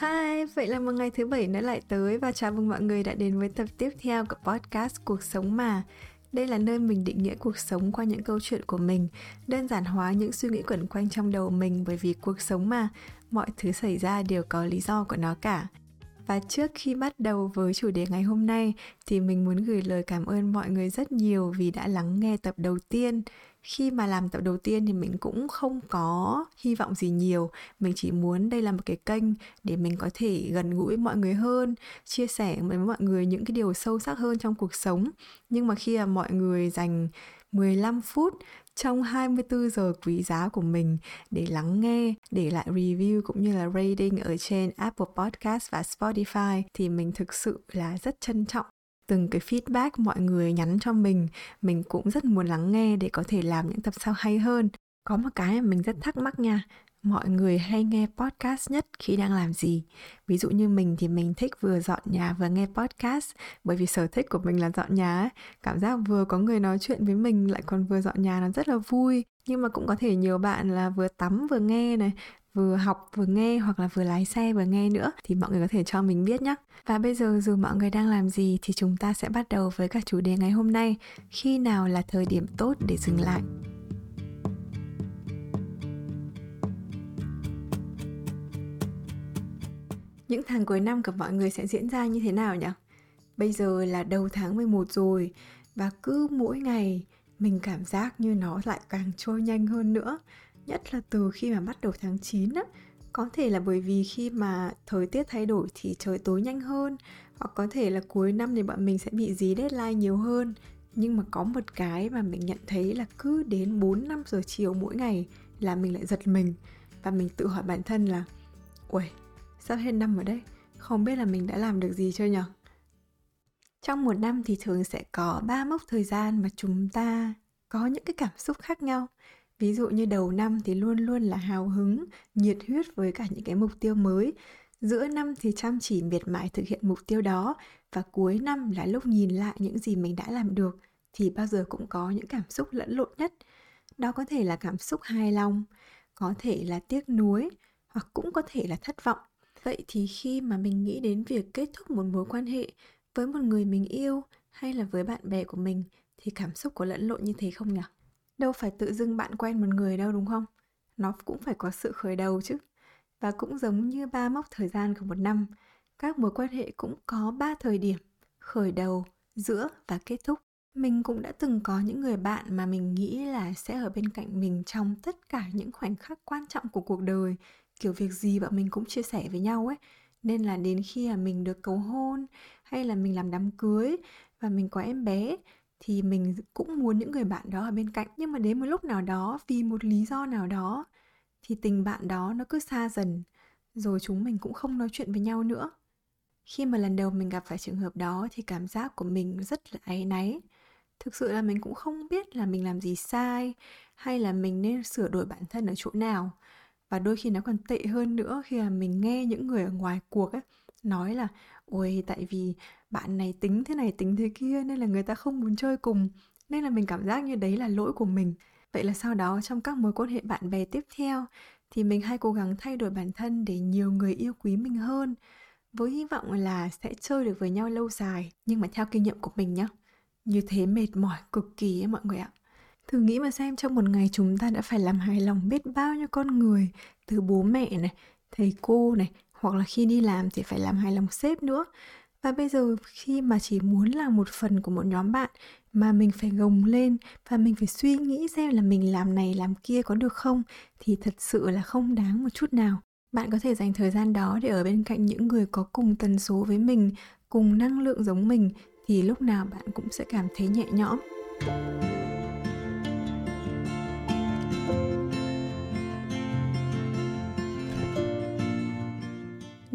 Hi, vậy là một ngày thứ bảy nữa lại tới và chào mừng mọi người đã đến với tập tiếp theo của podcast Cuộc sống mà. Đây là nơi mình định nghĩa cuộc sống qua những câu chuyện của mình, đơn giản hóa những suy nghĩ quẩn quanh trong đầu mình bởi vì cuộc sống mà, mọi thứ xảy ra đều có lý do của nó cả. Và trước khi bắt đầu với chủ đề ngày hôm nay thì mình muốn gửi lời cảm ơn mọi người rất nhiều vì đã lắng nghe tập đầu tiên khi mà làm tập đầu tiên thì mình cũng không có hy vọng gì nhiều. Mình chỉ muốn đây là một cái kênh để mình có thể gần gũi mọi người hơn chia sẻ với mọi người những cái điều sâu sắc hơn trong cuộc sống. Nhưng mà khi mà mọi người dành 15 phút trong 24 giờ quý giá của mình để lắng nghe, để lại review cũng như là rating ở trên Apple Podcast và Spotify thì mình thực sự là rất trân trọng từng cái feedback mọi người nhắn cho mình mình cũng rất muốn lắng nghe để có thể làm những tập sau hay hơn. Có một cái mà mình rất thắc mắc nha, mọi người hay nghe podcast nhất khi đang làm gì? Ví dụ như mình thì mình thích vừa dọn nhà vừa nghe podcast, bởi vì sở thích của mình là dọn nhà ấy. cảm giác vừa có người nói chuyện với mình lại còn vừa dọn nhà nó rất là vui. Nhưng mà cũng có thể nhiều bạn là vừa tắm vừa nghe này vừa học vừa nghe hoặc là vừa lái xe vừa nghe nữa thì mọi người có thể cho mình biết nhé. Và bây giờ dù mọi người đang làm gì thì chúng ta sẽ bắt đầu với các chủ đề ngày hôm nay, khi nào là thời điểm tốt để dừng lại. Những tháng cuối năm của mọi người sẽ diễn ra như thế nào nhỉ? Bây giờ là đầu tháng 11 rồi và cứ mỗi ngày mình cảm giác như nó lại càng trôi nhanh hơn nữa nhất là từ khi mà bắt đầu tháng 9 á. Có thể là bởi vì khi mà thời tiết thay đổi thì trời tối nhanh hơn hoặc có thể là cuối năm thì bọn mình sẽ bị dí deadline nhiều hơn. Nhưng mà có một cái mà mình nhận thấy là cứ đến 4 5 giờ chiều mỗi ngày là mình lại giật mình. Và mình tự hỏi bản thân là Ui, sắp hết năm rồi đấy, không biết là mình đã làm được gì chưa nhở? Trong một năm thì thường sẽ có ba mốc thời gian mà chúng ta có những cái cảm xúc khác nhau ví dụ như đầu năm thì luôn luôn là hào hứng, nhiệt huyết với cả những cái mục tiêu mới. Giữa năm thì chăm chỉ miệt mài thực hiện mục tiêu đó và cuối năm là lúc nhìn lại những gì mình đã làm được thì bao giờ cũng có những cảm xúc lẫn lộn nhất. Đó có thể là cảm xúc hài lòng, có thể là tiếc nuối hoặc cũng có thể là thất vọng. Vậy thì khi mà mình nghĩ đến việc kết thúc một mối quan hệ với một người mình yêu hay là với bạn bè của mình thì cảm xúc có lẫn lộn như thế không nhỉ đâu phải tự dưng bạn quen một người đâu, đúng không? Nó cũng phải có sự khởi đầu chứ. Và cũng giống như ba mốc thời gian của một năm, các mối quan hệ cũng có ba thời điểm, khởi đầu, giữa và kết thúc. Mình cũng đã từng có những người bạn mà mình nghĩ là sẽ ở bên cạnh mình trong tất cả những khoảnh khắc quan trọng của cuộc đời, kiểu việc gì bọn mình cũng chia sẻ với nhau ấy. Nên là đến khi mà mình được cầu hôn, hay là mình làm đám cưới và mình có em bé thì mình cũng muốn những người bạn đó ở bên cạnh. Nhưng mà đến một lúc nào đó, vì một lý do nào đó, thì tình bạn đó nó cứ xa dần, rồi chúng mình cũng không nói chuyện với nhau nữa. Khi mà lần đầu mình gặp phải trường hợp đó thì cảm giác của mình rất là áy náy. Thực sự là mình cũng không biết là mình làm gì sai, hay là mình nên sửa đổi bản thân ở chỗ nào. Và đôi khi nó còn tệ hơn nữa khi mà mình nghe những người ở ngoài cuộc ấy nói là ôi tại vì bạn này tính thế này, tính thế kia nên là người ta không muốn chơi cùng, nên là mình cảm giác như đấy là lỗi của mình. Vậy là sau đó trong các mối quan hệ bạn bè tiếp theo thì mình hay cố gắng thay đổi bản thân để nhiều người yêu quý mình hơn, với hy vọng là sẽ chơi được với nhau lâu dài. Nhưng mà theo kinh nghiệm của mình nhá, như thế mệt mỏi cực kỳ ấy mọi người ạ. Thử nghĩ mà xem trong một ngày chúng ta đã phải làm hài lòng biết bao nhiêu con người, từ bố mẹ này, thầy cô này hoặc là khi đi làm thì phải làm hài lòng sếp nữa. Và bây giờ khi mà chỉ muốn là một phần của một nhóm bạn mà mình phải gồng lên và mình phải suy nghĩ xem là mình làm này, làm kia có được không, thì thật sự là không đáng một chút nào. Bạn có thể dành thời gian đó để ở bên cạnh những người có cùng tần số với mình, cùng năng lượng giống mình, thì lúc nào bạn cũng sẽ cảm thấy nhẹ nhõm.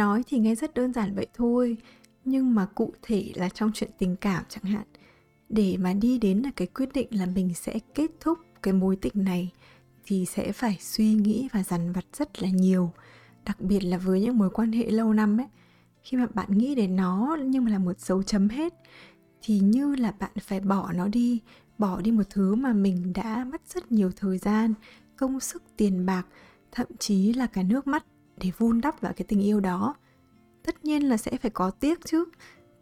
Nói thì nghe rất đơn giản vậy thôi, nhưng mà cụ thể là trong chuyện tình cảm chẳng hạn. Để mà đi đến là cái quyết định là mình sẽ kết thúc cái mối tình này, thì sẽ phải suy nghĩ và dằn vặt rất là nhiều, đặc biệt là với những mối quan hệ lâu năm ấy. Khi mà bạn nghĩ đến nó nhưng mà là một dấu chấm hết, thì như là bạn phải bỏ nó đi, bỏ đi một thứ mà mình đã mất rất nhiều thời gian, công sức, tiền bạc, thậm chí là cả nước mắt để vun đắp vào cái tình yêu đó. Tất nhiên là sẽ phải có tiếc chứ.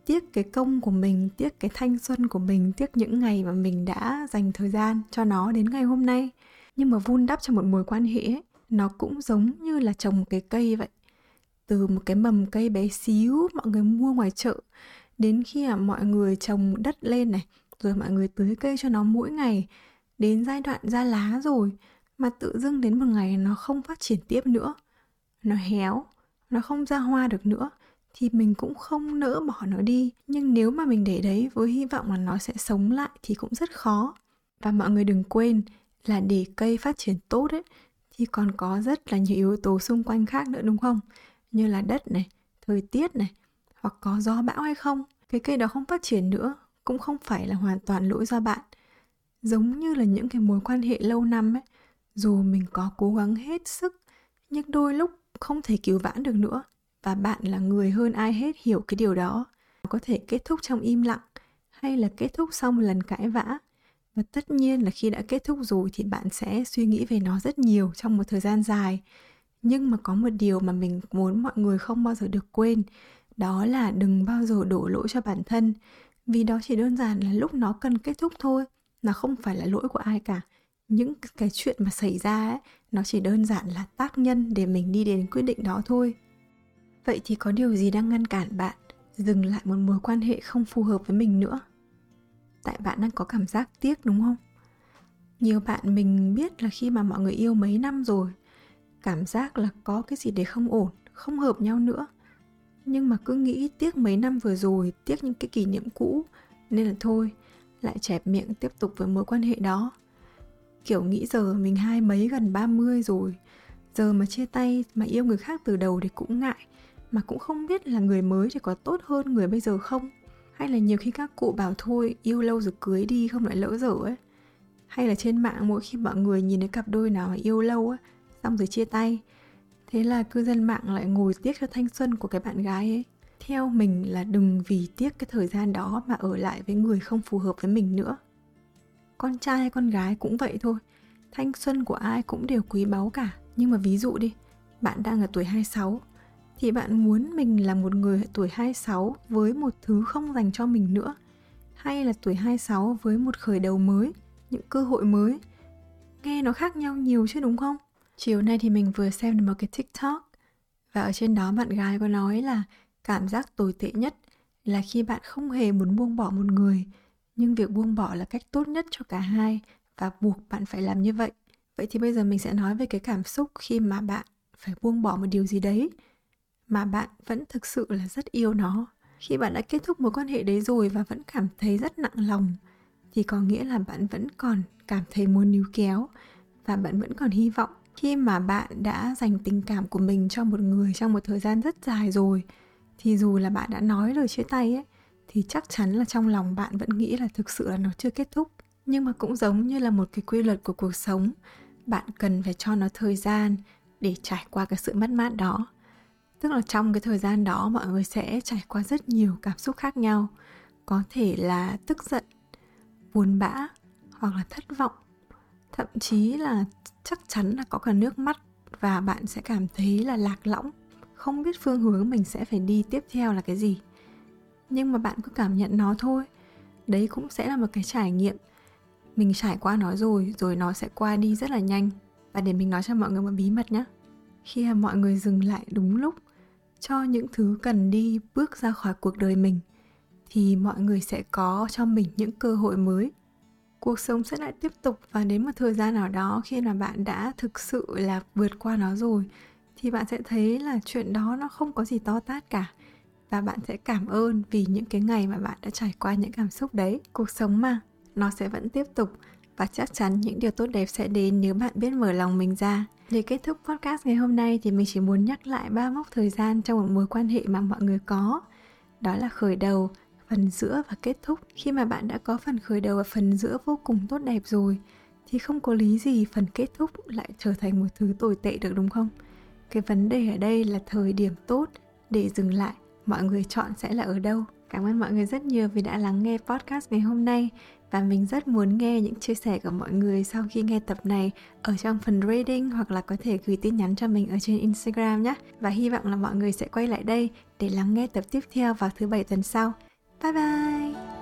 Tiếc cái công của mình tiếc cái thanh xuân của mình tiếc những ngày mà mình đã dành thời gian cho nó đến ngày hôm nay. Nhưng mà vun đắp cho một mối quan hệ ấy, nó cũng giống như là trồng một cái cây vậy. Từ một cái mầm cây bé xíu mọi người mua ngoài chợ đến khi mà mọi người trồng đất lên này rồi mọi người tưới cây cho nó mỗi ngày đến giai đoạn ra lá rồi mà tự dưng đến một ngày nó không phát triển tiếp nữa nó héo, nó không ra hoa được nữa, thì mình cũng không nỡ bỏ nó đi. Nhưng nếu mà mình để đấy với hy vọng là nó sẽ sống lại thì cũng rất khó. Và mọi người đừng quên là để cây phát triển tốt ấy, thì còn có rất là nhiều yếu tố xung quanh khác nữa, đúng không? Như là đất này, thời tiết này, hoặc có gió bão hay không. Cái cây đó không phát triển nữa, cũng không phải là hoàn toàn lỗi do bạn. Giống như là những cái mối quan hệ lâu năm ấy, dù mình có cố gắng hết sức, nhưng đôi lúc không thể cứu vãn được nữa. Và bạn là người hơn ai hết hiểu cái điều đó. Có thể kết thúc trong im lặng, hay là kết thúc sau một lần cãi vã. Và tất nhiên là khi đã kết thúc rồi thì bạn sẽ suy nghĩ về nó rất nhiều trong một thời gian dài. Nhưng mà có một điều mà mình muốn mọi người không bao giờ được quên, đó là đừng bao giờ đổ lỗi cho bản thân. Vì đó chỉ đơn giản là lúc nó cần kết thúc thôi nó không phải là lỗi của ai cả những cái chuyện mà xảy ra ấy, nó chỉ đơn giản là tác nhân để mình đi đến quyết định đó thôi. Vậy thì có điều gì đang ngăn cản bạn dừng lại một mối quan hệ không phù hợp với mình nữa? Tại bạn đang có cảm giác tiếc, đúng không? Nhiều bạn mình biết là khi mà mọi người yêu mấy năm rồi, cảm giác là có cái gì đấy không ổn, không hợp nhau nữa. Nhưng mà cứ nghĩ tiếc mấy năm vừa rồi, tiếc những cái kỷ niệm cũ, nên là thôi, lại chẹp miệng tiếp tục với mối quan hệ đó kiểu nghĩ giờ mình hai mấy gần 30 rồi. Giờ mà chia tay, mà yêu người khác từ đầu thì cũng ngại, mà cũng không biết là người mới thì có tốt hơn người bây giờ không? Hay là nhiều khi các cụ bảo thôi, yêu lâu rồi cưới đi, không lại lỡ dở ấy. Hay là trên mạng mỗi khi mọi người nhìn thấy cặp đôi nào mà yêu lâu á, xong rồi chia tay, thế là cư dân mạng lại ngồi tiếc cho thanh xuân của cái bạn gái ấy. Theo mình là đừng vì tiếc cái thời gian đó mà ở lại với người không phù hợp với mình nữa con trai hay con gái cũng vậy thôi thanh xuân của ai cũng đều quý báu cả nhưng mà ví dụ đi bạn đang ở tuổi 26 thì bạn muốn mình là một người tuổi 26 với một thứ không dành cho mình nữa hay là tuổi 26 với một khởi đầu mới, những cơ hội mới. Nghe nó khác nhau nhiều chứ đúng không? Chiều nay thì mình vừa xem được một cái TikTok và ở trên đó bạn gái có nói là cảm giác tồi tệ nhất là khi bạn không hề muốn buông bỏ một người nhưng việc buông bỏ là cách tốt nhất cho cả hai và buộc bạn phải làm như vậy. Vậy thì bây giờ mình sẽ nói về cái cảm xúc khi mà bạn phải buông bỏ một điều gì đấy mà bạn vẫn thực sự là rất yêu nó khi bạn đã kết thúc mối quan hệ đấy rồi và vẫn cảm thấy rất nặng lòng, thì có nghĩa là bạn vẫn còn cảm thấy muốn níu kéo và bạn vẫn còn hy vọng khi mà bạn đã dành tình cảm của mình cho một người trong một thời gian rất dài rồi, thì dù là bạn đã nói lời chia tay ấy thì chắc chắn là trong lòng bạn vẫn nghĩ là thực sự là nó chưa kết thúc. Nhưng mà cũng giống như là một cái quy luật của cuộc sống, bạn cần phải cho nó thời gian để trải qua cái sự mất mát đó. Tức là trong cái thời gian đó mọi người sẽ trải qua rất nhiều cảm xúc khác nhau. Có thể là tức giận, buồn bã hoặc là thất vọng. Thậm chí là chắc chắn là có cả nước mắt và bạn sẽ cảm thấy là lạc lõng. Không biết phương hướng mình sẽ phải đi tiếp theo là cái gì nhưng mà bạn cứ cảm nhận nó thôi. Đấy cũng sẽ là một cái trải nghiệm. Mình trải qua nó rồi rồi nó sẽ qua đi rất là nhanh. Và để mình nói cho mọi người một bí mật nhé khi mà mọi người dừng lại đúng lúc, cho những thứ cần đi bước ra khỏi cuộc đời mình, thì mọi người sẽ có cho mình những cơ hội mới. Cuộc sống sẽ lại tiếp tục và đến một thời gian nào đó khi mà bạn đã thực sự là vượt qua nó rồi, thì bạn sẽ thấy là chuyện đó nó không có gì to tát cả và bạn sẽ cảm ơn vì những cái ngày mà bạn đã trải qua những cảm xúc đấy cuộc sống mà nó sẽ vẫn tiếp tục và chắc chắn những điều tốt đẹp sẽ đến nếu bạn biết mở lòng mình ra để kết thúc podcast ngày hôm nay thì mình chỉ muốn nhắc lại ba mốc thời gian trong một mối quan hệ mà mọi người có. Đó là khởi đầu, phần giữa và kết thúc. Khi mà bạn đã có phần khởi đầu và phần giữa vô cùng tốt đẹp rồi thì không có lý gì phần kết thúc lại trở thành một thứ tồi tệ được đúng không? Cái vấn đề ở đây là thời điểm tốt để dừng lại. Mọi người chọn sẽ là ở đâu? Cảm ơn mọi người rất nhiều vì đã lắng nghe podcast ngày hôm nay. và mình rất muốn nghe những chia sẻ của mọi người sau khi nghe tập này ở trong phần rating hoặc là có thể gửi tin nhắn cho mình ở trên Instagram nhé. Và hy vọng là mọi người sẽ quay lại đây để lắng nghe tập tiếp theo vào thứ bảy tuần sau. Bye bye!